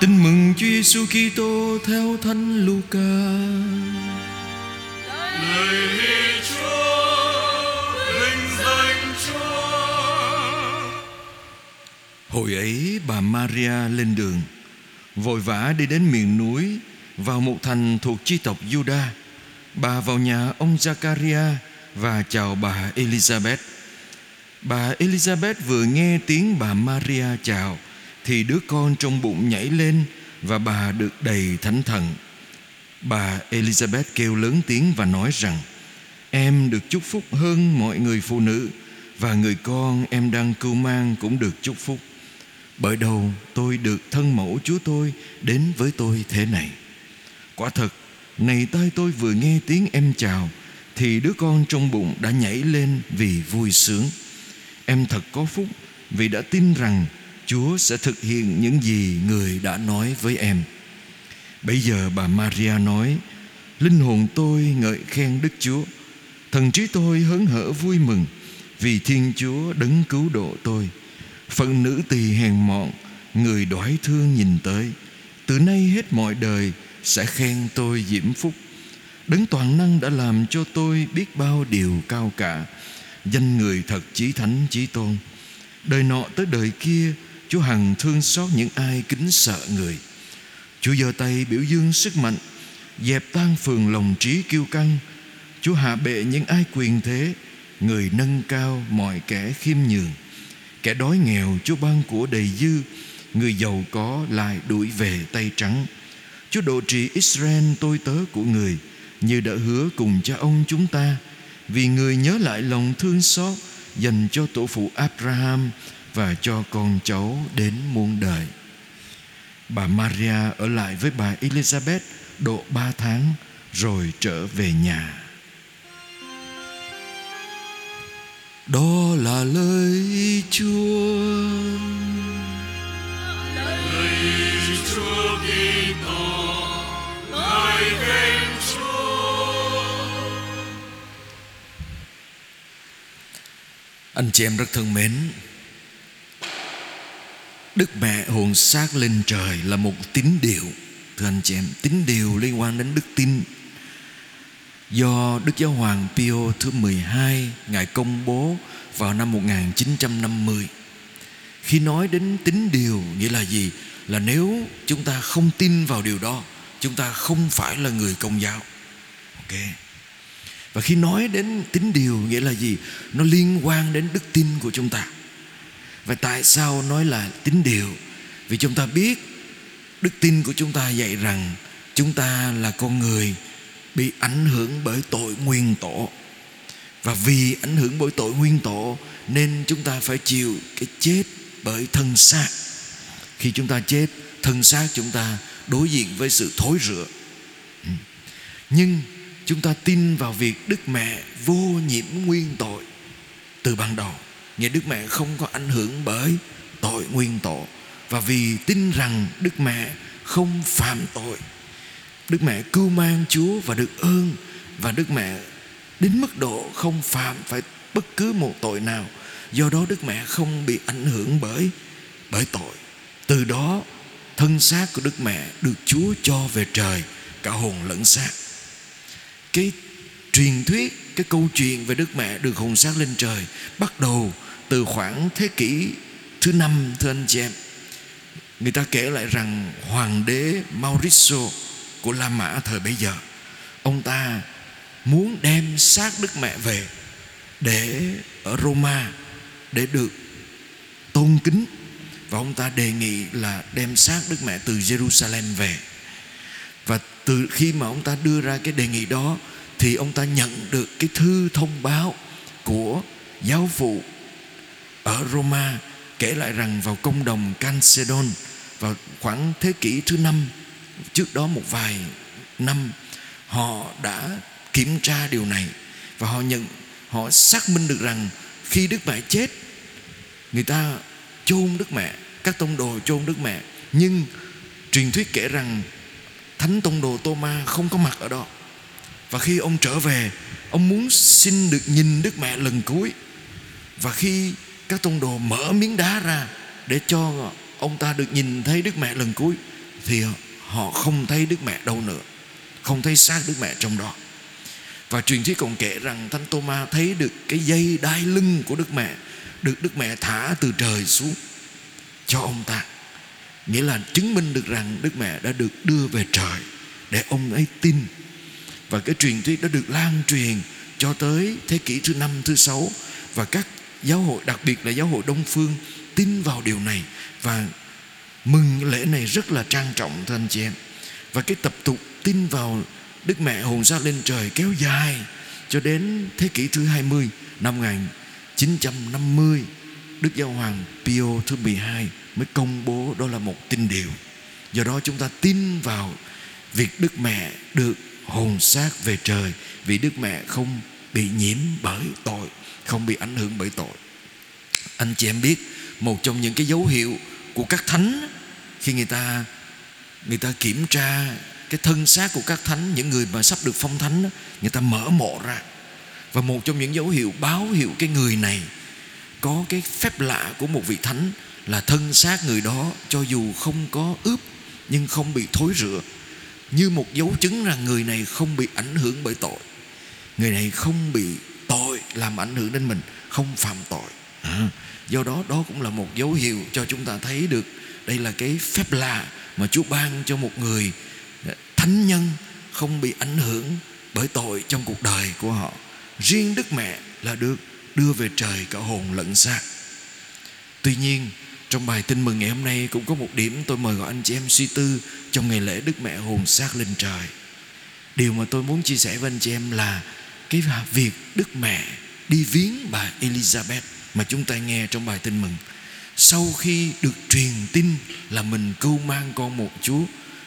Tin mừng Chúa Giêsu Kitô theo Thánh Luca. Lạy Chúa, vinh danh Chúa. Hồi ấy bà Maria lên đường, vội vã đi đến miền núi vào một thành thuộc chi tộc Juda. Bà vào nhà ông Zakaria và chào bà Elizabeth. Bà Elizabeth vừa nghe tiếng bà Maria chào thì đứa con trong bụng nhảy lên và bà được đầy thánh thần. Bà Elizabeth kêu lớn tiếng và nói rằng Em được chúc phúc hơn mọi người phụ nữ Và người con em đang cưu mang cũng được chúc phúc. Bởi đầu tôi được thân mẫu Chúa tôi đến với tôi thế này. Quả thật, này tai tôi vừa nghe tiếng em chào Thì đứa con trong bụng đã nhảy lên vì vui sướng. Em thật có phúc vì đã tin rằng Chúa sẽ thực hiện những gì người đã nói với em. Bây giờ bà Maria nói, Linh hồn tôi ngợi khen Đức Chúa. Thần trí tôi hớn hở vui mừng Vì Thiên Chúa đấng cứu độ tôi. Phận nữ tỳ hèn mọn, Người đói thương nhìn tới. Từ nay hết mọi đời Sẽ khen tôi diễm phúc. Đấng toàn năng đã làm cho tôi biết bao điều cao cả. Danh người thật chí thánh chí tôn. Đời nọ tới đời kia Chúa hằng thương xót những ai kính sợ người. Chúa giơ tay biểu dương sức mạnh, Dẹp tan phường lòng trí kiêu căng. Chúa hạ bệ những ai quyền thế, Người nâng cao mọi kẻ khiêm nhường. Kẻ đói nghèo, Chúa ban của đầy dư, Người giàu có lại đuổi về tay trắng. Chúa độ trị Israel tôi tớ của người, Như đã hứa cùng cha ông chúng ta. Vì người nhớ lại lòng thương xót Dành cho tổ phụ Abraham và cho con cháu đến muôn đời Bà Maria ở lại với bà Elizabeth độ ba tháng rồi trở về nhà. Đó là lời Chúa. Lời Chúa Kitô, lời khen Chúa. Anh chị em rất thân mến, Đức mẹ hồn xác lên trời là một tín điều. Thưa anh chị em, Tín điều liên quan đến đức tin. Do Đức Giáo Hoàng Pio thứ 12 Ngài công bố vào năm 1950 Khi nói đến tín điều, nghĩa là gì? Là nếu chúng ta không tin vào điều đó, Chúng ta không phải là người công giáo. Ok. Và khi nói đến tín điều, nghĩa là gì? Nó liên quan đến đức tin của chúng ta và tại sao nói là tín điều? Vì chúng ta biết, Đức tin của chúng ta dạy rằng Chúng ta là con người Bị ảnh hưởng bởi tội nguyên tổ Và vì ảnh hưởng bởi tội nguyên tổ Nên chúng ta phải chịu cái chết bởi thân xác. Khi chúng ta chết, Thân xác chúng ta đối diện với sự thối rữa. Ừ. Nhưng chúng ta tin vào việc Đức Mẹ vô nhiễm nguyên tội Từ ban đầu. Nghĩa Đức Mẹ không có ảnh hưởng bởi tội nguyên tổ Và vì tin rằng Đức Mẹ không phạm tội, Đức Mẹ cưu mang Chúa và được ơn. Và Đức Mẹ đến mức độ không phạm phải bất cứ một tội nào. Do đó Đức Mẹ không bị ảnh hưởng bởi bởi tội. Từ đó, thân xác của Đức Mẹ được Chúa cho về trời, Cả hồn lẫn xác. Cái truyền thuyết, Cái câu chuyện về Đức Mẹ được hồn xác lên trời Bắt đầu từ khoảng thế kỷ thứ năm, thưa anh chị em, người ta kể lại rằng hoàng đế Mauricio của La Mã thời bấy giờ, ông ta muốn đem xác Đức Mẹ về để ở Roma để được tôn kính, và ông ta đề nghị là đem xác Đức Mẹ từ Jerusalem về. Và từ khi mà ông ta đưa ra cái đề nghị đó, thì ông ta nhận được cái thư thông báo của giáo phụ ở Roma kể lại rằng vào công đồng Chalcedon vào khoảng thế kỷ thứ năm, trước đó một vài năm, họ đã kiểm tra điều này và họ nhận, họ xác minh được rằng khi Đức Mẹ chết, người ta chôn Đức Mẹ, các tông đồ chôn Đức Mẹ. Nhưng truyền thuyết kể rằng thánh tông đồ Tô Ma không có mặt ở đó. Và khi ông trở về, ông muốn xin được nhìn Đức Mẹ lần cuối. Và khi các tông đồ mở miếng đá ra để cho ông ta được nhìn thấy Đức Mẹ lần cuối. Thì họ không thấy Đức Mẹ đâu nữa. Không thấy xác Đức Mẹ trong đó. Và truyền thuyết còn kể rằng Thánh Tô Ma thấy được cái dây đai lưng của Đức Mẹ, được Đức Mẹ thả từ trời xuống cho ông ta. Nghĩa là chứng minh được rằng Đức Mẹ đã được đưa về trời để ông ấy tin. Và cái truyền thuyết đã được lan truyền cho tới thế kỷ thứ năm, thứ sáu. Và các giáo hội, đặc biệt là giáo hội Đông phương, tin vào điều này và mừng lễ này rất là trang trọng, thưa anh chị em. Và cái tập tục tin vào Đức Mẹ hồn xác lên trời kéo dài cho đến thế kỷ thứ 20 năm 1950 Đức Giáo Hoàng Pio thứ 12 mới công bố đó là một tin điều. Do đó chúng ta tin vào việc Đức Mẹ được hồn xác về trời vì Đức Mẹ không bị nhiễm bởi tội, không bị ảnh hưởng bởi tội. Anh chị em biết, một trong những cái dấu hiệu của các thánh khi người ta người ta kiểm tra cái thân xác của các thánh, những người mà sắp được phong thánh người ta mở mộ ra. Và một trong những dấu hiệu báo hiệu cái người này có cái phép lạ của một vị thánh là thân xác người đó cho dù không có ướp nhưng không bị thối rữa như một dấu chứng rằng người này không bị ảnh hưởng bởi tội người này không bị tội làm ảnh hưởng đến mình không phạm tội. À, do đó đó cũng là một dấu hiệu cho chúng ta thấy được đây là cái phép lạ mà Chúa ban cho một người à, thánh nhân không bị ảnh hưởng bởi tội trong cuộc đời của họ. Riêng Đức Mẹ là được đưa về trời cả hồn lẫn xác. Tuy nhiên trong bài tin mừng ngày hôm nay cũng có một điểm tôi mời gọi anh chị em suy tư trong ngày lễ Đức Mẹ hồn xác lên trời. Điều mà tôi muốn chia sẻ với anh chị em là cái việc Đức Mẹ đi viếng bà Elizabeth mà chúng ta nghe trong bài tin mừng sau khi được truyền tin là mình cưu mang con một Chúa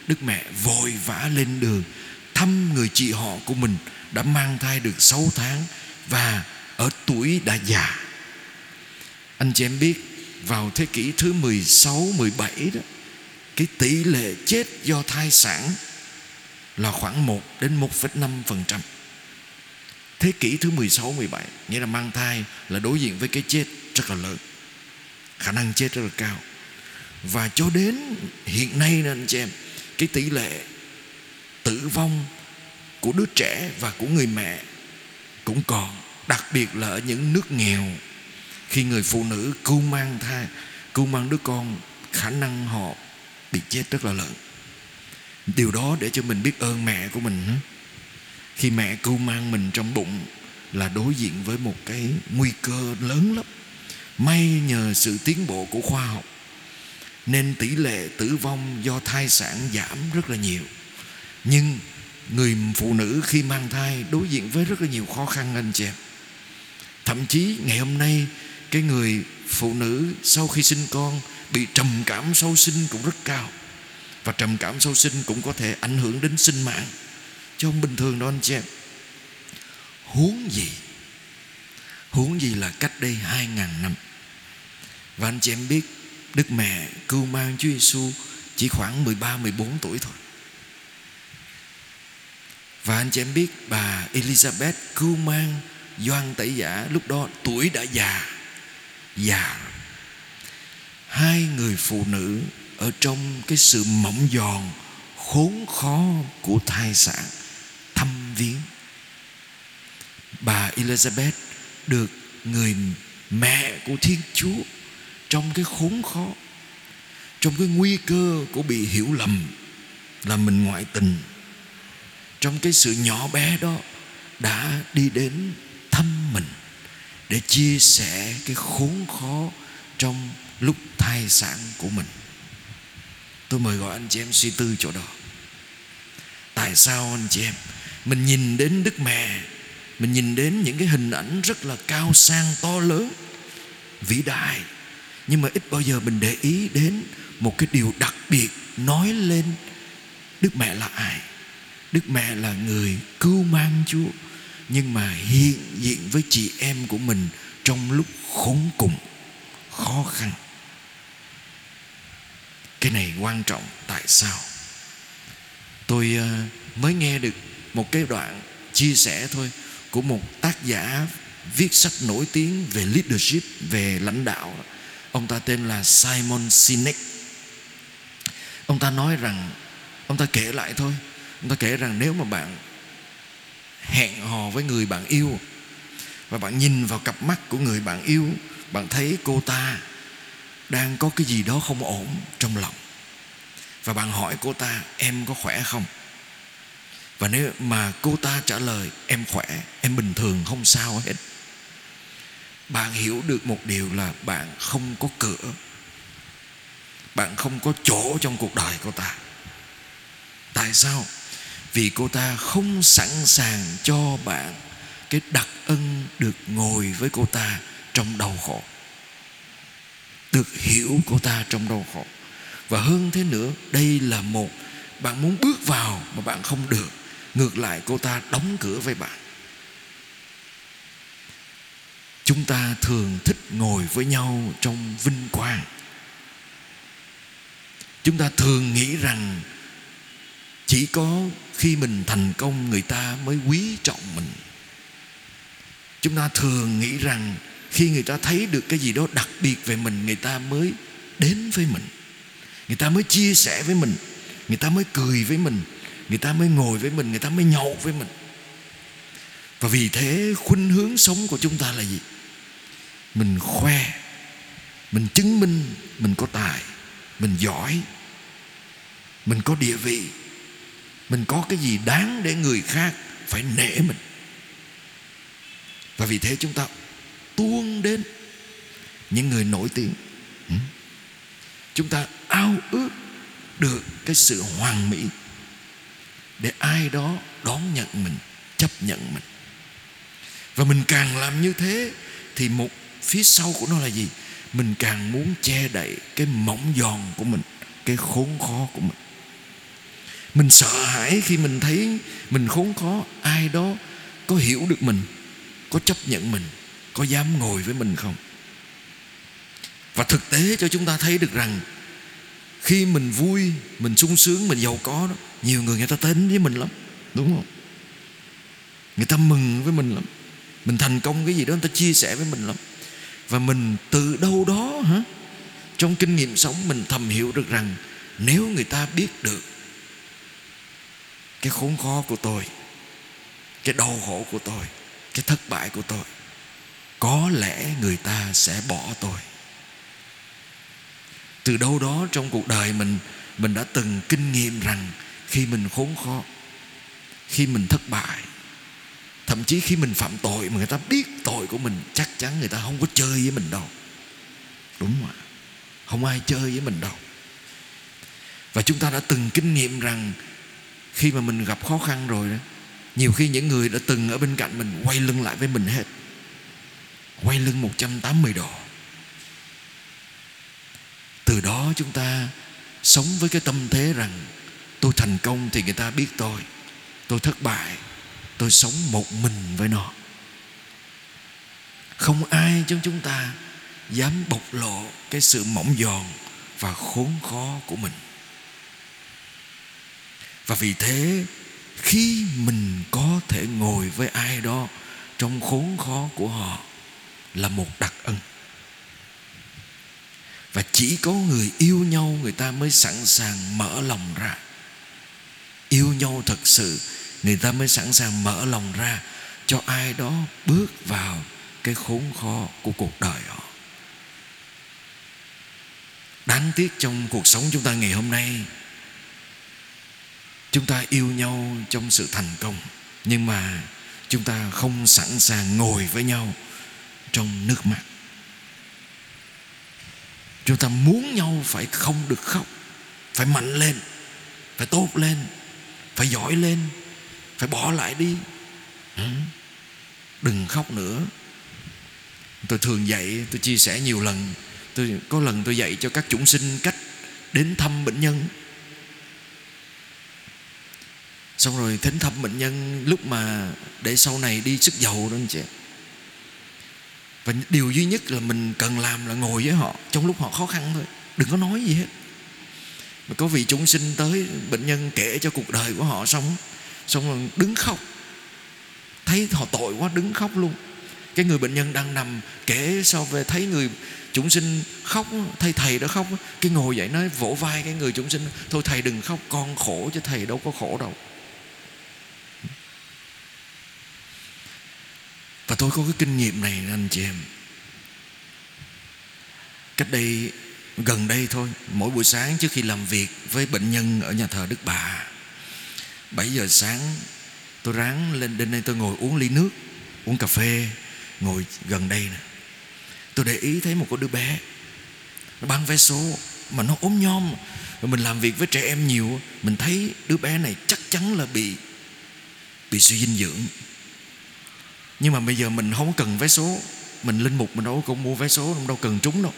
Đức mẹ vội vã lên đường thăm người chị họ của mình đã mang thai được 6 tháng và ở tuổi đã già. Anh chị em biết vào thế kỷ thứ 16, 17 đó cái tỷ lệ chết do thai sản là khoảng 1 đến 1,5%. Thế kỷ thứ 16, 17 Nghĩa là mang thai là đối diện với cái chết rất là lớn. Khả năng chết rất là cao. Và cho đến hiện nay nè anh chị em cái tỷ lệ tử vong của đứa trẻ và của người mẹ cũng còn đặc biệt là ở những nước nghèo. Khi người phụ nữ cưu mang thai cưu mang đứa con khả năng họ bị chết rất là lớn. Điều đó để cho mình biết ơn mẹ của mình khi mẹ cưu mang mình trong bụng là đối diện với một cái nguy cơ lớn lắm. May nhờ sự tiến bộ của khoa học, nên tỷ lệ tử vong do thai sản giảm rất là nhiều. Nhưng người phụ nữ khi mang thai đối diện với rất là nhiều khó khăn anh chị em thậm chí ngày hôm nay, cái người phụ nữ sau khi sinh con bị trầm cảm sau sinh cũng rất cao, và trầm cảm sau sinh cũng có thể ảnh hưởng đến sinh mạng chứ không bình thường đâu anh chị em. Huống gì? Huống gì là cách đây hai ngàn năm? Và anh chị em biết Đức mẹ cưu mang Chúa Giêsu chỉ khoảng 13 14 tuổi thôi. Và anh chị em biết bà Elizabeth cưu mang Doan Tẩy Giả lúc đó tuổi đã già, già. Hai người phụ nữ ở trong cái sự mỏng giòn, khốn khó của thai sản viếng. Bà Elizabeth được người mẹ của Thiên Chúa trong cái khốn khó, trong cái nguy cơ của bị hiểu lầm là mình ngoại tình. Trong cái sự nhỏ bé đó đã đi đến thăm mình để chia sẻ cái khốn khó trong lúc thai sản của mình. Tôi mời gọi anh chị em suy tư chỗ đó. Tại sao anh chị em mình nhìn đến đức mẹ, mình nhìn đến những cái hình ảnh rất là cao sang to lớn, vĩ đại. Nhưng mà ít bao giờ mình để ý đến một cái điều đặc biệt nói lên đức mẹ là ai. Đức mẹ là người cưu mang chúa, nhưng mà hiện diện với chị em của mình trong lúc khốn cùng, khó khăn. Cái này quan trọng tại sao? Tôi ờ, mới nghe được một cái đoạn chia sẻ thôi của một tác giả viết sách nổi tiếng về leadership, về lãnh đạo. Ông ta tên là Simon Sinek. Ông ta nói rằng, ông ta kể lại thôi. Ông ta kể rằng nếu mà bạn hẹn hò với người bạn yêu và bạn nhìn vào cặp mắt của người bạn yêu, bạn thấy cô ta đang có cái gì đó không ổn trong lòng và bạn hỏi cô ta, em có khỏe không? Và nếu mà cô ta trả lời, em khỏe, em bình thường, không sao hết. Bạn hiểu được một điều là bạn không có cửa. Bạn không có chỗ trong cuộc đời cô ta. Tại sao? Vì cô ta không sẵn sàng cho bạn cái đặc ân được ngồi với cô ta trong đau khổ. Được hiểu cô ta trong đau khổ. Và hơn thế nữa, đây là một, bạn muốn bước vào mà bạn không được ngược lại, cô ta đóng cửa với bạn. Chúng ta thường thích ngồi với nhau trong vinh quang. Chúng ta thường nghĩ rằng chỉ có khi mình thành công, người ta mới quý trọng mình. Chúng ta thường nghĩ rằng khi người ta thấy được cái gì đó đặc biệt về mình, người ta mới đến với mình. Người ta mới chia sẻ với mình. Người ta mới cười với mình người ta mới ngồi với mình, người ta mới nhậu với mình. Và vì thế, khuynh hướng sống của chúng ta là gì? Mình khoe, mình chứng minh mình có tài, mình giỏi, mình có địa vị, mình có cái gì đáng để người khác phải nể mình. Và vì thế chúng ta tuôn đến những người nổi tiếng. Ừ. Chúng ta ao ước được cái sự hoàn mỹ để ai đó đón nhận mình, chấp nhận mình. Và mình càng làm như thế, thì một phía sau của nó là gì? Mình càng muốn che đậy cái mỏng giòn của mình, cái khốn khó của mình. Mình sợ hãi khi mình thấy mình khốn khó, ai đó có hiểu được mình, có chấp nhận mình, có dám ngồi với mình không? Và thực tế cho chúng ta thấy được rằng khi mình vui, mình sung sướng, mình giàu có đó, nhiều người người ta đến với mình lắm, đúng không? Người ta mừng với mình lắm. Mình thành công cái gì đó, người ta chia sẻ với mình lắm. Và mình từ đâu đó hả? Trong kinh nghiệm sống, mình thầm hiểu được rằng nếu người ta biết được cái khốn khó của tôi, cái đau khổ của tôi, cái thất bại của tôi, có lẽ người ta sẽ bỏ tôi từ đâu đó trong cuộc đời mình mình đã từng kinh nghiệm rằng khi mình khốn khó, khi mình thất bại, thậm chí khi mình phạm tội mà người ta biết tội của mình, chắc chắn người ta không có chơi với mình đâu. Đúng không ạ? Không ai chơi với mình đâu. Và chúng ta đã từng kinh nghiệm rằng khi mà mình gặp khó khăn rồi đó, nhiều khi những người đã từng ở bên cạnh mình quay lưng lại với mình hết. Quay lưng 180 độ từ đó chúng ta sống với cái tâm thế rằng, tôi thành công thì người ta biết tôi. Tôi thất bại, tôi sống một mình với nó. Không ai trong chúng ta dám bộc lộ cái sự mỏng giòn và khốn khó của mình. Và vì thế, khi mình có thể ngồi với ai đó trong khốn khó của họ là một đặc ân và chỉ có người yêu nhau người ta mới sẵn sàng mở lòng ra. Yêu nhau thật sự, người ta mới sẵn sàng mở lòng ra cho ai đó bước vào cái khốn khó của cuộc đời họ. Đáng tiếc trong cuộc sống chúng ta ngày hôm nay, chúng ta yêu nhau trong sự thành công, nhưng mà chúng ta không sẵn sàng ngồi với nhau trong nước mắt chúng ta muốn nhau phải không được khóc, phải mạnh lên, phải tốt lên, phải giỏi lên, phải bỏ lại đi. Ừ. Đừng khóc nữa. Tôi thường dạy, tôi chia sẻ nhiều lần. Tôi, có lần tôi dạy cho các chúng sinh cách đến thăm bệnh nhân. Xong rồi thính thăm bệnh nhân, lúc mà để sau này đi sức giàu đó anh chị và điều duy nhất là mình cần làm là ngồi với họ, trong lúc họ khó khăn thôi, đừng có nói gì hết. Mà có vị chúng sinh tới, bệnh nhân kể cho cuộc đời của họ xong xong rồi đứng khóc. Thấy họ tội quá, đứng khóc luôn. Cái người bệnh nhân đang nằm kể so về thấy người chúng sinh khóc thầy thầy đã khóc, cái ngồi dậy nói vỗ vai cái người chúng sinh, thôi thầy đừng khóc, con khổ chứ thầy đâu có khổ đâu. Và tôi có cái kinh nghiệm này, anh chị em. Cách đây, gần đây thôi, mỗi buổi sáng trước khi làm việc với bệnh nhân ở nhà thờ Đức Bà 7 giờ sáng, tôi ráng lên, đến đây tôi ngồi uống ly nước, uống cà phê, ngồi gần đây nè. Tôi để ý thấy một cô đứa bé, nó bán vé số, mà nó ốm nhom. Rồi mình làm việc với trẻ em nhiều, mình thấy đứa bé này chắc chắn là bị bị suy dinh dưỡng nhưng mà bây giờ mình không cần vé số. Mình linh mục mình đâu có mua vé số đâu cần trúng đâu.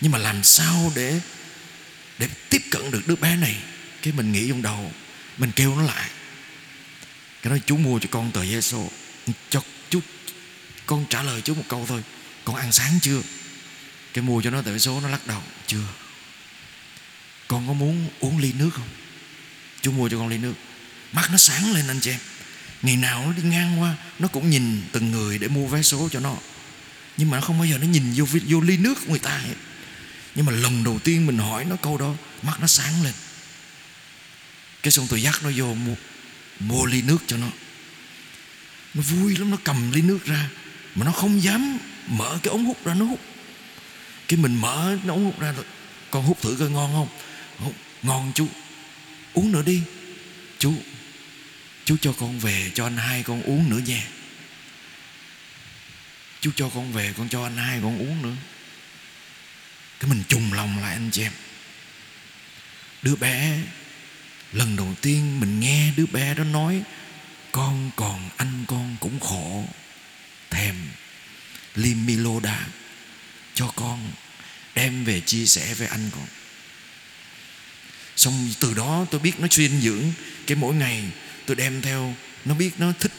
Nhưng mà làm sao để để tiếp cận được đứa bé này? Cái mình nghĩ trong đầu, mình kêu nó lại. Cái nói chú mua cho con tờ vé số cho chú con trả lời chú một câu thôi. Con ăn sáng chưa? Cái mua cho nó tờ vé số, nó lắc đầu. Chưa. Con có muốn uống ly nước không? Chú mua cho con ly nước. Mắt nó sáng lên anh chị em ngày nào nó đi ngang qua nó cũng nhìn từng người để mua vé số cho nó. Nhưng mà nó không bao giờ nó nhìn vô vô ly nước của người ta hết. Nhưng mà lần đầu tiên mình hỏi nó câu đó mắt nó sáng lên. Cái xong tôi dắt nó vô mua, mua ly nước cho nó. Nó vui lắm nó cầm ly nước ra mà nó không dám mở cái ống hút ra nó hút. Cái mình mở nó ống hút ra con hút thử coi ngon không? Ngon chú. Uống nữa đi chú chú cho con về cho anh hai con uống nữa nha. Chú cho con về con cho anh hai con uống nữa. Cái mình trùng lòng lại anh chị em. Đứa bé, lần đầu tiên mình nghe đứa bé đó nói, con còn anh con cũng khổ. Thèm. Lim miloda, cho con đem về chia sẻ với anh con. Xong từ đó tôi biết nó chuyên dưỡng. Cái mỗi ngày tôi đem theo, nó biết nó thích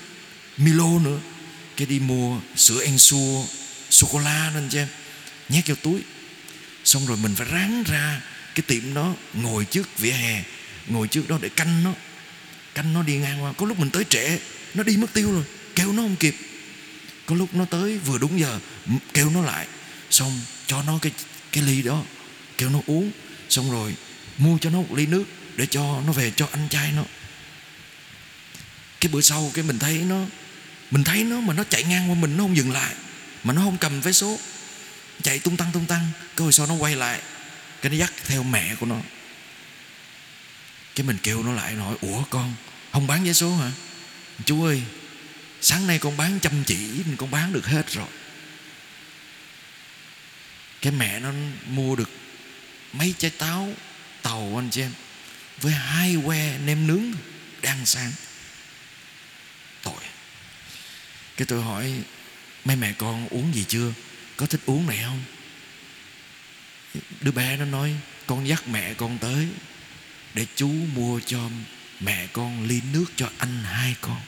Milo nữa. Cái đi mua sữa Ensure sô cô la nên cho em. Nhét vào túi. Xong rồi mình phải ráng ra cái tiệm đó, ngồi trước vỉa hè, ngồi trước đó để canh nó. Canh nó đi ngang qua. Có lúc mình tới trễ, nó đi mất tiêu rồi. Kêu nó không kịp. Có lúc nó tới vừa đúng giờ kêu nó lại. Xong cho nó cái cái ly đó, kêu nó uống. Xong rồi mua cho nó một ly nước để cho nó về cho anh trai nó cái bữa sau cái mình thấy nó, mình thấy nó mà nó chạy ngang qua mình, nó không dừng lại, mà nó không cầm vé số. Chạy tung tăng tung tăng, cái hồi sau nó quay lại, cái nó dắt theo mẹ của nó. Cái mình kêu nó lại nói, ủa con, không bán vé số hả? Chú ơi, sáng nay con bán chăm chỉ, mình con bán được hết rồi. Cái mẹ nó mua được mấy trái táo tàu anh chị em, với hai que nem nướng đang sáng tội cái tôi hỏi, mấy mẹ con uống gì chưa? Có thích uống này không? Đứa bé nó nói, con dắt mẹ con tới để chú mua cho mẹ con ly nước cho anh hai con.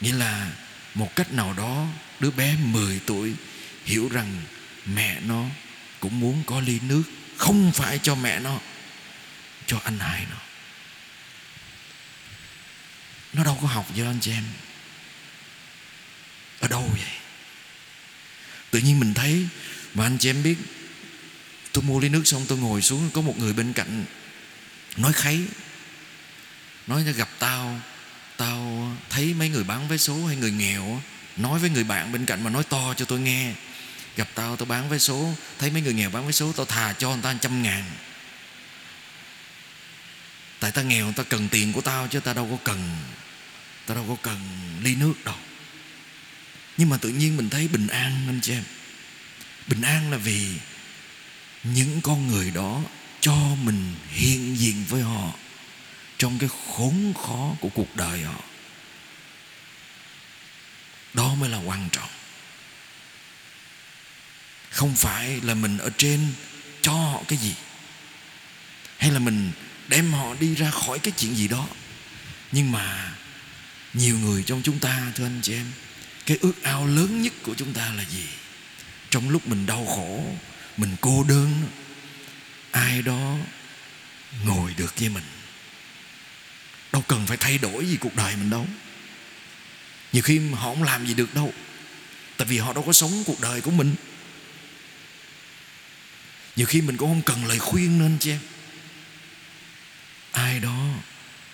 Nghĩa là một cách nào đó, đứa bé 10 tuổi hiểu rằng mẹ nó cũng muốn có ly nước không phải cho mẹ nó, cho anh hai nó nó đâu có học với anh chị em. Ở đâu vậy? Tự nhiên mình thấy, mà anh chị em biết, tôi mua ly nước xong tôi ngồi xuống, có một người bên cạnh nói kháy. Nói gặp tao tao thấy mấy người bán vé số hay người nghèo nói với người bạn bên cạnh mà nói to cho tôi nghe. Gặp tao tao bán vé số, thấy mấy người nghèo bán vé số, tao thà cho người ta trăm ngàn tại ta nghèo, ta cần tiền của tao chứ ta đâu có cần. Ta đâu có cần ly nước đâu. Nhưng mà tự nhiên mình thấy bình an anh chị em. Bình an là vì những con người đó cho mình hiện diện với họ trong cái khốn khó của cuộc đời họ. Đó mới là quan trọng. Không phải là mình ở trên cho họ cái gì, hay là mình đem họ đi ra khỏi cái chuyện gì đó. Nhưng mà nhiều người trong chúng ta, thưa anh chị em, cái ước ao lớn nhất của chúng ta là gì? Trong lúc mình đau khổ, mình cô đơn, ai đó ngồi được với mình. Đâu cần phải thay đổi gì cuộc đời mình đâu. Nhiều khi họ không làm gì được đâu, tại vì họ đâu có sống cuộc đời của mình. Nhiều khi mình cũng không cần lời khuyên nên chị em ai đó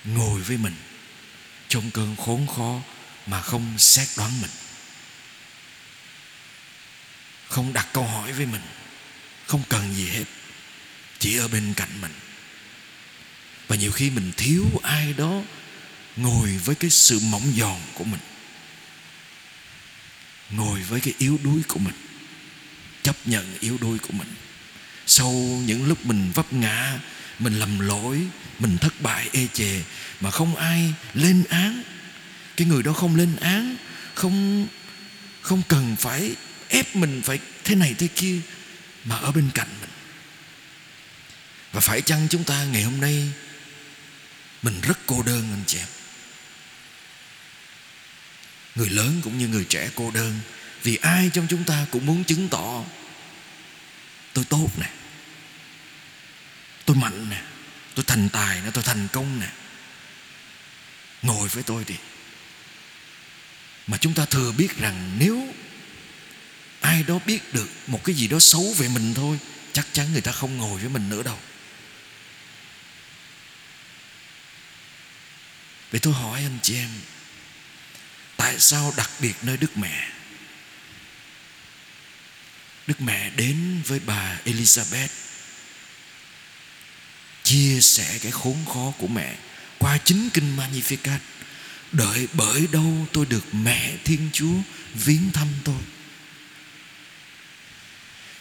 ngồi với mình trong cơn khốn khó mà không xét đoán mình, không đặt câu hỏi với mình, không cần gì hết, chỉ ở bên cạnh mình. Và nhiều khi mình thiếu ai đó ngồi với cái sự mỏng giòn của mình, ngồi với cái yếu đuối của mình, chấp nhận yếu đuối của mình sau những lúc mình vấp ngã, mình lầm lỗi, mình thất bại ê chề, mà không ai lên án. Cái người đó không lên án, không không cần phải ép mình phải thế này thế kia, mà ở bên cạnh mình. Và phải chăng chúng ta ngày hôm nay, mình rất cô đơn anh chị em? Người lớn cũng như người trẻ cô đơn, vì ai trong chúng ta cũng muốn chứng tỏ tôi tốt nè tôi mạnh nè, tôi thành tài nè, tôi thành công nè. Ngồi với tôi đi. Mà chúng ta thừa biết rằng nếu ai đó biết được một cái gì đó xấu về mình thôi, chắc chắn người ta không ngồi với mình nữa đâu. Vậy tôi hỏi anh chị em, tại sao đặc biệt nơi đức mẹ? Đức mẹ đến với bà elizabeth chia sẻ cái khốn khó của mẹ qua chính kinh magnificat. Đợi bởi đâu tôi được mẹ thiên chúa viếng thăm tôi?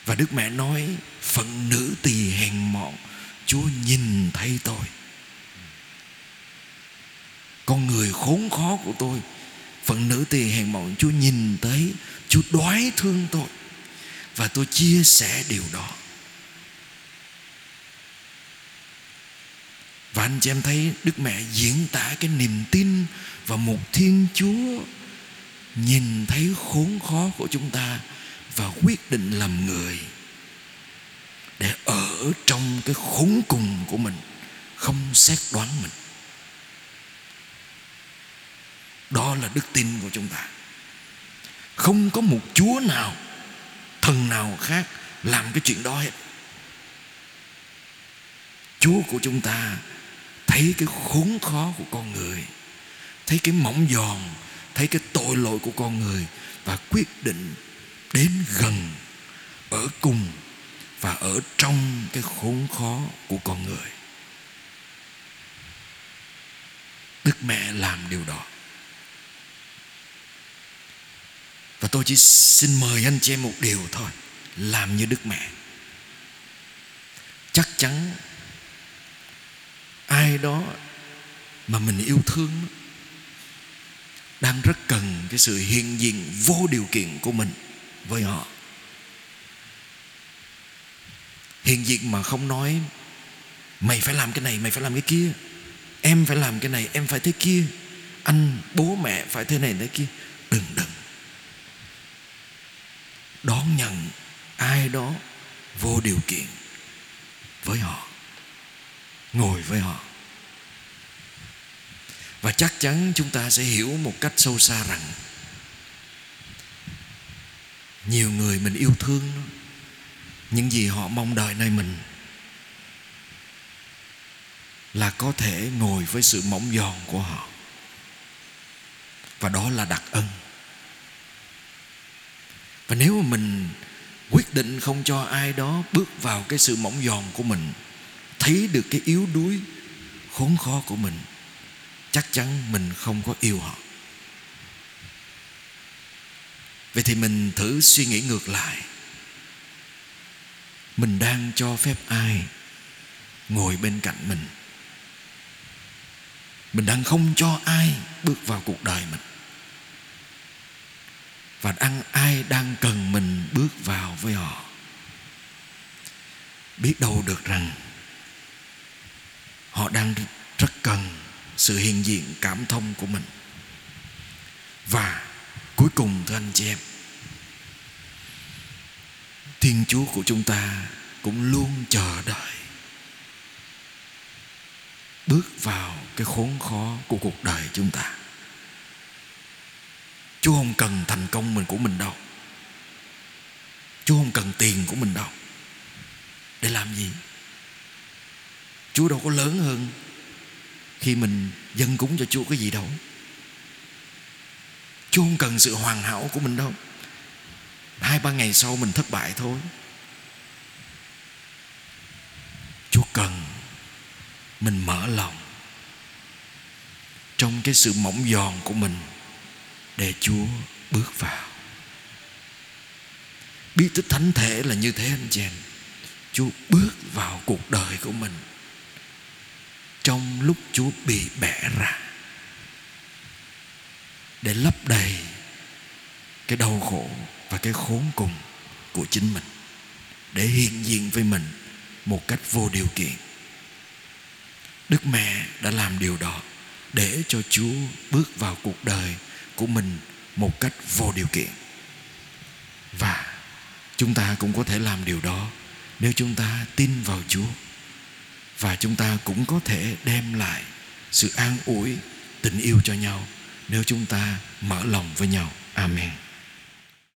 Và đức mẹ nói phận nữ tỳ hèn mọn, chúa nhìn thấy tôi. Con người khốn khó của tôi phận nữ tỳ hèn mọn, chúa nhìn thấy, chúa đoái thương tôi. Và tôi chia sẻ điều đó. Và anh chị em thấy đức mẹ diễn tả cái niềm tin và một thiên chúa nhìn thấy khốn khó của chúng ta và quyết định làm người để ở trong cái khốn cùng của mình, không xét đoán mình. Đó là đức tin của chúng ta. Không có một chúa nào, thần nào khác làm cái chuyện đó hết. Chúa của chúng ta thấy cái khốn khó của con người, thấy cái mỏng giòn, thấy cái tội lỗi của con người và quyết định đến gần, ở cùng và ở trong cái khốn khó của con người. Đức mẹ làm điều đó. Và tôi chỉ xin mời anh chị em một điều thôi, làm như đức mẹ. Chắc chắn ai đó mà mình yêu thương đang rất cần cái sự hiện diện vô điều kiện của mình với họ. Hiện diện mà không nói, mày phải làm cái này, mày phải làm cái kia. Em phải làm cái này, em phải thế kia. Anh, bố mẹ phải thế này, thế kia. Đừng đừng. Đón nhận ai đó vô điều kiện với họ, ngồi với họ và chắc chắn chúng ta sẽ hiểu một cách sâu xa rằng nhiều người mình yêu thương những gì họ mong đợi nơi mình là có thể ngồi với sự mỏng giòn của họ. Và đó là đặc ân. Và nếu mà mình quyết định không cho ai đó bước vào cái sự mỏng giòn của mình, thấy được cái yếu đuối, khốn khó của mình chắc chắn mình không có yêu họ. Vậy thì mình thử suy nghĩ ngược lại. Mình đang cho phép ai ngồi bên cạnh mình? Mình đang không cho ai bước vào cuộc đời mình? Và đang ai đang cần mình bước vào với họ? Biết đâu được rằng họ đang rất cần sự hiện diện cảm thông của mình. Và cuối cùng, thưa anh chị em, thiên chúa của chúng ta cũng luôn chờ đợi, bước vào cái khốn khó của cuộc đời chúng ta. Chúa không cần thành công mình của mình đâu. Chúa không cần tiền của mình đâu. Để làm gì? Chúa đâu có lớn hơn khi mình dân cúng cho Chúa cái gì đâu. Chúa không cần sự hoàn hảo của mình đâu. Hai, ba ngày sau mình thất bại thôi. Chúa cần Mình mở lòng Trong cái sự mỏng giòn của mình Để Chúa bước vào. Bí tích thánh thể là như thế anh chị em. Chúa bước vào cuộc đời của mình. Trong lúc Chúa bị bẻ ra. Để lấp đầy Cái đau khổ Và cái khốn cùng Của chính mình. Để hiện diện với mình Một cách vô điều kiện. Đức mẹ đã làm điều đó Để cho Chúa bước vào cuộc đời Của mình Một cách vô điều kiện. Và chúng ta cũng có thể làm điều đó nếu chúng ta tin vào Chúa và chúng ta cũng có thể đem lại sự an ủi, tình yêu cho nhau nếu chúng ta mở lòng với nhau. Amen.